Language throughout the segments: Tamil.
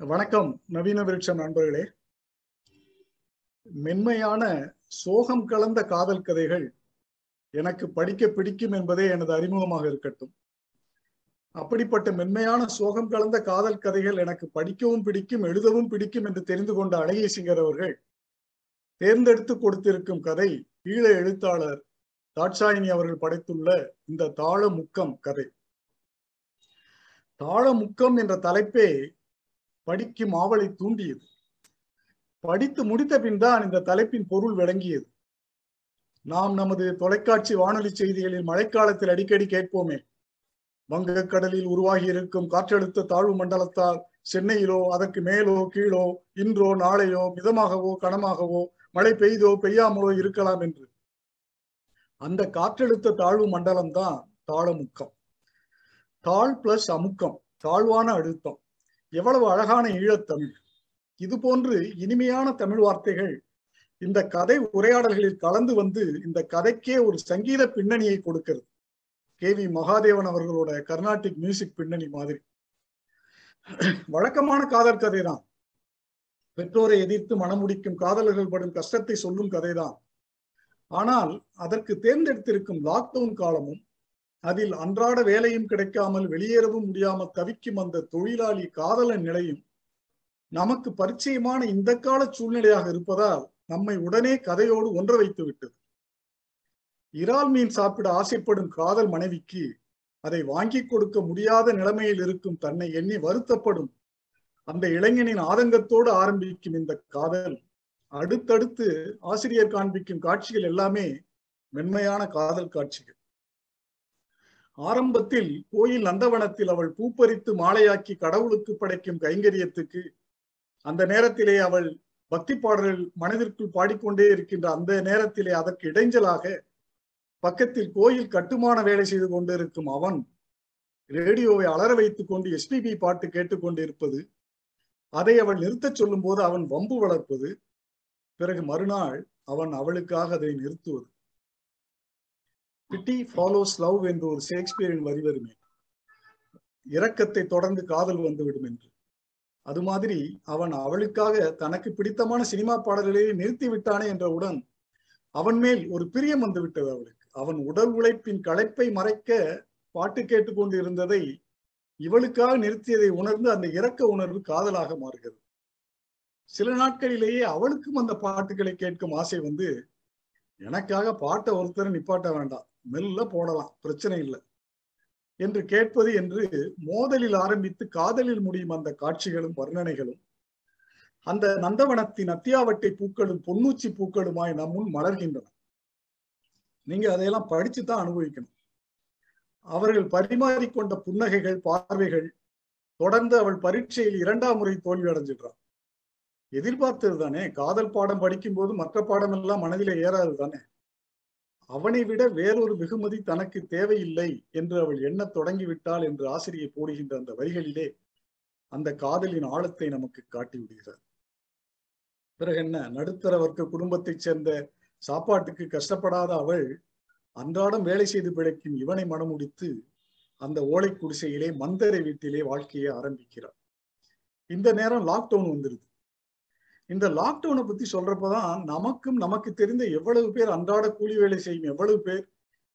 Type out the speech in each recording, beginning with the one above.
வணக்கம் நவீன விருட்சம் நண்பர்களே. மென்மையான சோகம் கலந்த காதல் கதைகள் எனக்கு படிக்க பிடிக்கும் என்பதே எனது அறிமுகமாக இருக்கட்டும். அப்படிப்பட்ட மென்மையான சோகம் கலந்த காதல் கதைகள் எனக்கு படிக்கவும் பிடிக்கும் எழுதவும் பிடிக்கும் என்று தெரிந்து கொண்ட அழகிய சிங்கர் அவர்கள் தேர்ந்தெடுத்து கொடுத்திருக்கும் கதை ஈழ எழுத்தாளர் தாட்சாயினி அவர்கள் படைத்துள்ள இந்த தாள முக்கம் கதை. தாள முக்கம் என்ற தலைப்பே படிக்கும் ஆவலை தூண்டியது. படித்து முடித்த பின் தான் இந்த தலைப்பின் பொருள் விளங்கியது. நாம் நமது தொலைக்காட்சி வானொலி செய்திகளில் மழைக்காலத்தில் அடிக்கடி கேட்போமே. வங்கக்கடலில் உருவாகி இருக்கும் காற்றழுத்த தாழ்வு மண்டலத்தால் சென்னையிலோ அதற்கு மேலோ கீழோ இன்றோ நாளையோ மிதமாகவோ கனமாகவோ மழை பெய்தோ பெய்யாமலோ இருக்கலாம் என்று. அந்த காற்றழுத்த தாழ்வு மண்டலம் தான் தாழமுக்கம் தாழ் பிளஸ் அமுக்கம் தாழ்வான அழுத்தம். எவ்வளவு அழகான ஈழத்தமிழ். இது போன்று இனிமையான தமிழ் வார்த்தைகள். இந்த கதை உரையாடல்களில் கலந்து வந்து இந்த கதைக்கே ஒரு சங்கீத பின்னணியை கொடுக்கிறது. கே வி மகாதேவன் அவர்களோட கர்நாடிக் மியூசிக் பின்னணி மாதிரி. வழக்கமான காதல் கதை தான் பெற்றோரை எதிர்த்து மனமுடிக்கும் காதலர்கள் படும் கஷ்டத்தை சொல்லும் கதைதான். ஆனால் அதற்கு தேர்ந்தெடுத்திருக்கும் லாக்டவுன் காலமும் அதில் அன்றாட வேலையும் கிடைக்காமல் வெளியேறவும் முடியாமல் தவிக்கும் அந்த தொழிலாளி காதலன் நிலையும் நமக்கு பரிச்சயமான இந்த கால சூழ்நிலையாக இருப்பதால் நம்மை உடனே கதையோடு ஒன்ற வைத்து விட்டது. இறால் மீன் சாப்பிட ஆசைப்படும் காதல் மனைவிக்கு அதை வாங்கி கொடுக்க முடியாத நிலைமையில் இருக்கும் தன்னை எண்ணி வருத்தப்படும் அந்த இளைஞனின் ஆதங்கத்தோடு ஆரம்பிக்கும் இந்த காதல் அடுத்தடுத்து ஆசிரியர் காண்பிக்கும் காட்சிகள் எல்லாமே மென்மையான காதல் காட்சிகள். ஆரம்பத்தில் கோயில் நந்தவனத்தில் அவள் பூப்பறித்து மாலையாக்கி கடவுளுக்கு படைக்கும் கைங்கரியத்துக்கு அந்த நேரத்திலே அவள் பக்தி பாடல்கள் மனதிற்குள் பாடிக்கொண்டே இருக்கின்ற அந்த நேரத்திலே அதற்கு இடைஞ்சலாக பக்கத்தில் கோயில் கட்டுமான வேலை செய்து கொண்டிருக்கும் அவன் ரேடியோவை அலற வைத்துக் கொண்டு எஸ்பிபி பாட்டு கேட்டுக்கொண்டிருப்பது அதை அவள் நிறுத்தச் சொல்லும் போது அவன் வம்பு வளர்ப்பது பிறகு மறுநாள் அவன் அவளுக்காக அதை நிறுத்துவது. பிட்டி ஃபாலோஸ் லவ் என்று ஒரு ஷேக்ஸ்பியரின் வரி வருமே இரக்கத்தை தொடர்ந்து காதல் வந்துவிடும் என்று. அது மாதிரி அவன் அவளுக்காக தனக்கு பிடித்தமான சினிமா பாடல்களை நிறுத்தி விட்டானே என்றவுடன் அவன் மேல் ஒரு பிரியம் வந்து விட்டது அவளுக்கு. அவன் உடல் உழைப்பின் களைப்பை மறைக்க பாட்டு கேட்டுக்கொண்டு இருந்ததை இவளுக்காக நிறுத்தியதை உணர்ந்து அந்த இரக்க உணர்வு காதலாக மாறுகிறது. சில நாட்களிலேயே அவளுக்கும் அந்த பாட்டுகளை கேட்கும் ஆசை வந்து எனக்காக பாட்டை ஒருத்தர் நிப்பாட்ட வேண்டாம். மெல்ல போடலாம். பிரச்சனை இல்லை. என்று கேட்பது என்று மோதலில் ஆரம்பித்து காதலில் முடியும் அந்த காட்சிகளும் வர்ணனைகளும் அந்த நந்தவனத்தின் அத்தியாவட்டை பூக்களும் பொன்னூச்சி பூக்களுமாய் நம் முன் மலர்கின்றன. நீங்க அதையெல்லாம் படிச்சு தான் அனுபவிக்கணும். அவர்கள் பரிமாறிக்கொண்ட புன்னகைகள் பார்வைகள் தொடர்ந்து அவள் பரீட்சையில் இரண்டாம் முறை தோல்வி அடைஞ்சிடுறான் எதிர்பார்த்தது தானே காதல் பாடம் படிக்கும் போது மற்ற பாடம் எல்லாம் மனதில ஏறாது தானே அவனை விட வேறொரு வெகுமதி தனக்கு தேவையில்லை என்று அவள் எண்ணத் தொடங்கிவிட்டாள் என்று ஆசிரியை போடுகின்ற அந்த வரிகளிலே அந்த காதலின் ஆழத்தை நமக்கு காட்டி விடுகிறார். பிறகு என்ன? நடுத்தர வர்க்க குடும்பத்தைச் சேர்ந்த சாப்பாட்டுக்கு கஷ்டப்படாத அவள் அன்றாடம் வேலை செய்து பிழைக்கும் இவனை மனமுடித்து அந்த ஓலை குடிசையிலே மந்தரை வீட்டிலே வாழ்க்கையை ஆரம்பிக்கிறார் இந்த நேரம் லாக்டவுன் வந்துருது. இந்த லாக்டவுனை பத்தி சொல்றப்பதான் நமக்கும் நமக்கு தெரிந்த எவ்வளவு பேர் அன்றாட கூலி வேலை செய்யும் எவ்வளவு பேர்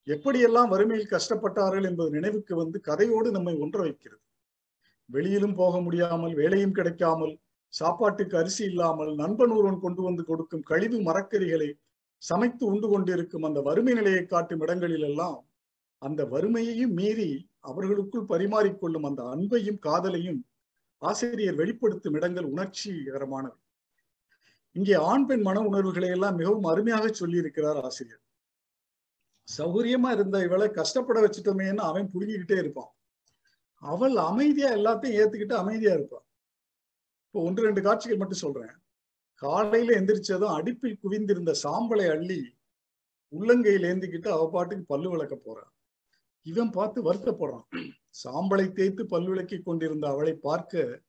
எப்படியெல்லாம் வறுமையில் கஷ்டப்பட்டார்கள் என்பது நினைவுக்கு வந்து கதையோடு நம்மை ஒன்ற வைக்கிறது. வெளியிலும் போக முடியாமல் வேலையும் கிடைக்காமல் சாப்பாட்டுக்கு அரிசி இல்லாமல் நண்பன் ஒருவன் கொண்டு வந்து கொடுக்கும் கழிவு மரக்கறிகளை சமைத்து உண்டு கொண்டிருக்கும் அந்த வறுமை நிலையை காட்டும் இடங்களில் எல்லாம் அந்த வறுமையையும் மீறி அவர்களுக்குள் பரிமாறிக்கொள்ளும் அந்த அன்பையும் காதலையும் ஆசிரியர் வெளிப்படுத்தும் இடங்கள் உணர்ச்சிகரமானவை. இங்கே ஆண் பெண் மன உணர்வுகளை எல்லாம் மிகவும் அருமையாக சொல்லி இருக்கிறார் ஆசிரியர். சௌகரியமா இருந்த இவளை கஷ்டப்பட வச்சுட்டோமேன்னு அவன் புடுங்கிக்கிட்டே இருப்பான். அவள் அமைதியா எல்லாத்தையும் ஏத்துக்கிட்டு அமைதியா இருப்பான் இப்போ ஒன்று ரெண்டு காட்சிகள் மட்டும் சொல்றேன். காலையில எந்திரிச்சதும் அடுப்பில் குவிந்திருந்த சாம்பலை அள்ளி உள்ளங்கையில் ஏந்திக்கிட்டு அவ பாட்டுக்கு பல்லு விளக்க போறான் இவன் பார்த்து வருத்தப்படுறான். சாம்பலை தேய்த்து பல்லு விளக்கி கொண்டிருந்த அவளை பார்க்க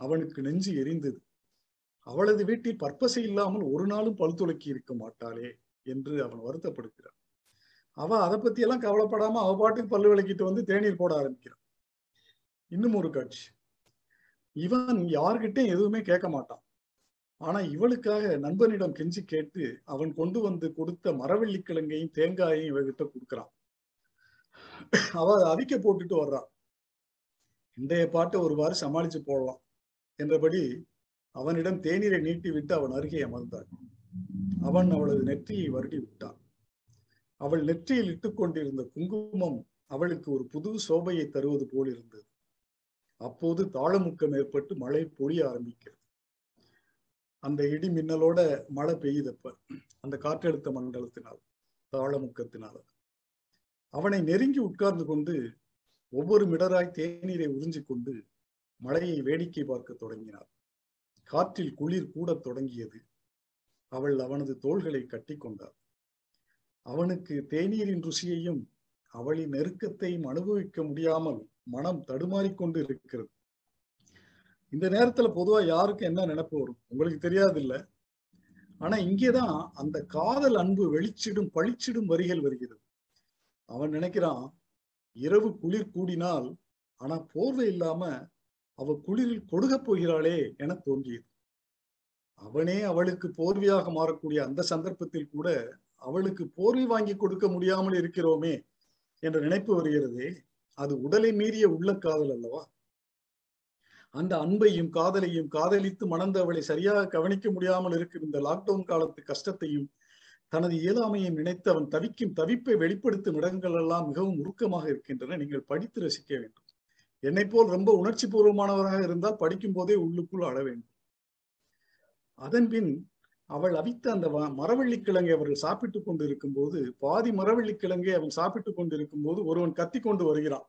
அவனுக்கு நெஞ்சு எரிந்தது. அவளது வீட்டில் பற்பசை இல்லாமல் ஒரு நாளும் பல் துளக்கி இருக்க மாட்டாளே என்று அவன் வருத்தப்படுகிறான். அவ அதை பத்தி எல்லாம் கவலைப்படாம அவ பாட்டுக்கு பல்லு விளக்கிட்டு வந்து தேநீர் போட ஆரம்பிக்கிறான். இன்னும் ஒரு காட்சி. இவன் யார்கிட்டையும் எதுவுமே கேட்க மாட்டான். ஆனா இவளுக்காக நண்பனிடம் கெஞ்சி கேட்டு அவன் கொண்டு வந்து கொடுத்த மரவள்ளிக்கிழங்கையும் தேங்காயையும் இவகிட்ட கொடுக்குறான். அவ அதிக்க அவிக்க போட்டுட்டு வர்றான் இன்றைய பாட்டை ஒருவாறு சமாளிச்சு போடலாம் என்றபடி அவனிடம் தேநீரை நீட்டி விட்டு அவன் அருகே அமர்ந்தாள். அவன் அவளது நெற்றியை வருடி விட்டான். அவள் நெற்றியில் இட்டுக் கொண்டிருந்த குங்குமம் அவளுக்கு ஒரு புது சோபையை தருவது போல் இருந்தது. அப்போது தாளமுக்கம் ஏற்பட்டு மழை பொழிய ஆரம்பிக்கிறது. அந்த இடி மின்னலோட மழை பெய்யுதப்ப அந்த காற்றழுத்த மண்டலத்தினால் தாளமுக்கத்தினால். அவனை நெருங்கி உட்கார்ந்து கொண்டு ஒவ்வொரு மிடராய் தேநீரை உறிஞ்சிக் கொண்டு மழையை வேடிக்கை பார்க்க தொடங்கினார் காற்றில் குளிர் கூடத் தொடங்கியது. அவள் அவனது தோள்களை கட்டி கொண்டாள். அவனுக்கு தேநீரின் ருசியையும் அவளின் நெருக்கத்தையும் அனுபவிக்க முடியாமல் மனம் தடுமாறிக்கொண்டு இருக்கிறது இந்த நேரத்துல பொதுவா யாருக்கும் என்ன நினைப்பு வரும்? உங்களுக்கு தெரியாது இல்ல ஆனா இங்கேதான் அந்த காதல் அன்பு வெளிச்சிடும் பளிச்சிடும் வரிகள் வருகிறது. அவன் நினைக்கிறான் இரவு குளிர் கூடினால் ஆனா போர்வை இல்லாம அவ குளிரில் கொடுகப் போகிறாளே என தோன்றியது. அவனே அவளுக்கு போர்வையாக மாறக்கூடிய அந்த சந்தர்ப்பத்தில் கூட அவளுக்கு போர்வை வாங்கி கொடுக்க முடியாமல் இருக்கிறோமே என்ற நினைப்பு வருகிறதே அது உடலை மீறிய உள்ள காதல் அல்லவா? அந்த அன்பையும் காதலையும் காதலித்து மணந்த அவளை சரியாக கவனிக்க முடியாமல் இருக்கும் இந்த லாக்டவுன் காலத்து கஷ்டத்தையும் தனது இயலாமையும் நினைத்து அவன் தவிக்கும் தவிப்பை வெளிப்படுத்தும் இடங்கள் எல்லாம் மிகவும் உருக்கமாக இருக்கின்றன நீங்கள் படித்து ரசிக்க வேண்டும். என்னை போல் ரொம்ப உணர்ச்சி பூர்வமானவராக இருந்தால் படிக்கும் போதே உள்ளுக்குள் அழ வேண்டும். அதன் பின் அவள் அவித்த அந்த மரவள்ளி கிழங்கை அவர்கள் சாப்பிட்டுக் கொண்டு இருக்கும் போது பாதி மரவள்ளி கிழங்கை அவன் சாப்பிட்டுக் கொண்டு இருக்கும் போது ஒருவன் கத்தி கொண்டு வருகிறான்.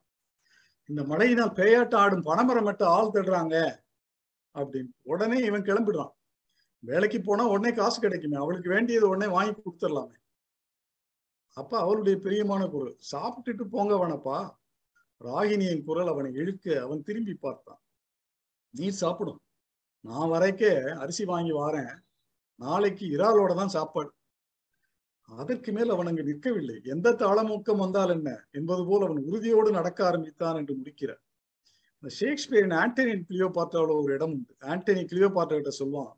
இந்த மழையினால் பேயாட்டம் ஆடும் பனைமரம் மட்டும் ஆள் தடுறாங்க அப்படின்னு. உடனே இவன் கிளம்பிடுறான். வேலைக்கு போனா உடனே காசு கிடைக்குமே அவளுக்கு வேண்டியது உடனே வாங்கி கொடுத்துடலாமே. அப்ப அவளுடைய பிரியமான குரல் சாப்பிட்டுட்டு போங்க வேணப்பா ராகினியின் குரல் அவனை இழுக்க அவன் திரும்பி பார்த்தான். நீ சாப்பிடும். நான் வரைக்கே அரிசி வாங்கி வாரேன். நாளைக்கு இறாலோட தான் சாப்பாடு. அதற்கு மேல் அவன் அங்கு நிற்கவில்லை. எந்த தாளமூக்கம் வந்தால் என்ன? என்பது போல் அவன் உறுதியோடு நடக்க ஆரம்பித்தான் என்று முடிக்கிறார். இந்த ஷேக்ஸ்பியரின் ஆண்டனி கிளியோபாட்ராவோட ஒரு இடம் உண்டு. ஆண்டனி கிளியோபாட்ரா கிட்ட சொல்லுவான்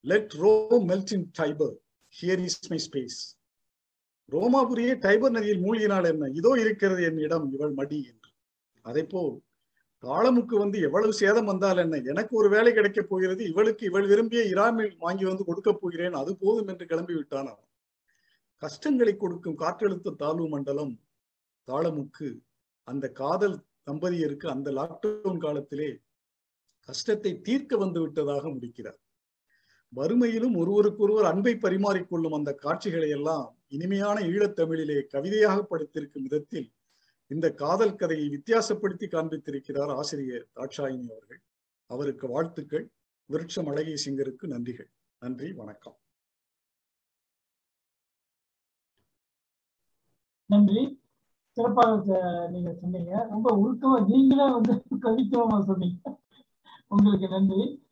let Rome melt in Tiber here is my space ரோமாபுரியே டைபர் நதியில் மூழ்கினால் என்ன? இதோ இருக்கிறது என் இடம் இவள் மடி என்று. அதை போல் தாளமுக்கு வந்து எவ்வளவு சேதம் வந்தால் என்ன? எனக்கு ஒரு வேலை கிடைக்கப் போகிறது இவளுக்கு இவள் விரும்பிய இராமில் வாங்கி வந்து கொடுக்க போகிறேன் அது போதும் என்று கிளம்பி விட்டான்? அவன் கஷ்டங்களை கொடுக்கும் காற்றழுத்த தாழ்வு மண்டலம் தாளமுக்கு அந்த காதல் தம்பதியருக்கு அந்த லாக்டவுன் காலத்திலே கஷ்டத்தை தீர்க்க வந்து விட்டதாக முடிக்கிறார். வறுமையிலும் ஒருவருக்கொருவர் அன்பை பரிமாறிக்கொள்ளும் அந்த காட்சிகளை எல்லாம் இனிமையான ஈழத்தமிழிலே கவிதையாக படித்திருக்கும் விதத்தில் இந்த காதல் கதையை வித்தியாசப்படுத்தி காண்பித்திருக்கிறார் ஆசிரியர் தாட்சாயினி அவர்கள். அவருக்கு வாழ்த்துக்கள். விருட்சம் அழகிய சிங்கருக்கு நன்றிகள். நன்றி. வணக்கம். நன்றி. சிறப்பாக நீங்க சொன்னீங்க. ரொம்ப உருக்கமா நீங்களே வந்து கவித்துவமா சொன்னீங்க. உங்களுக்கு நன்றி.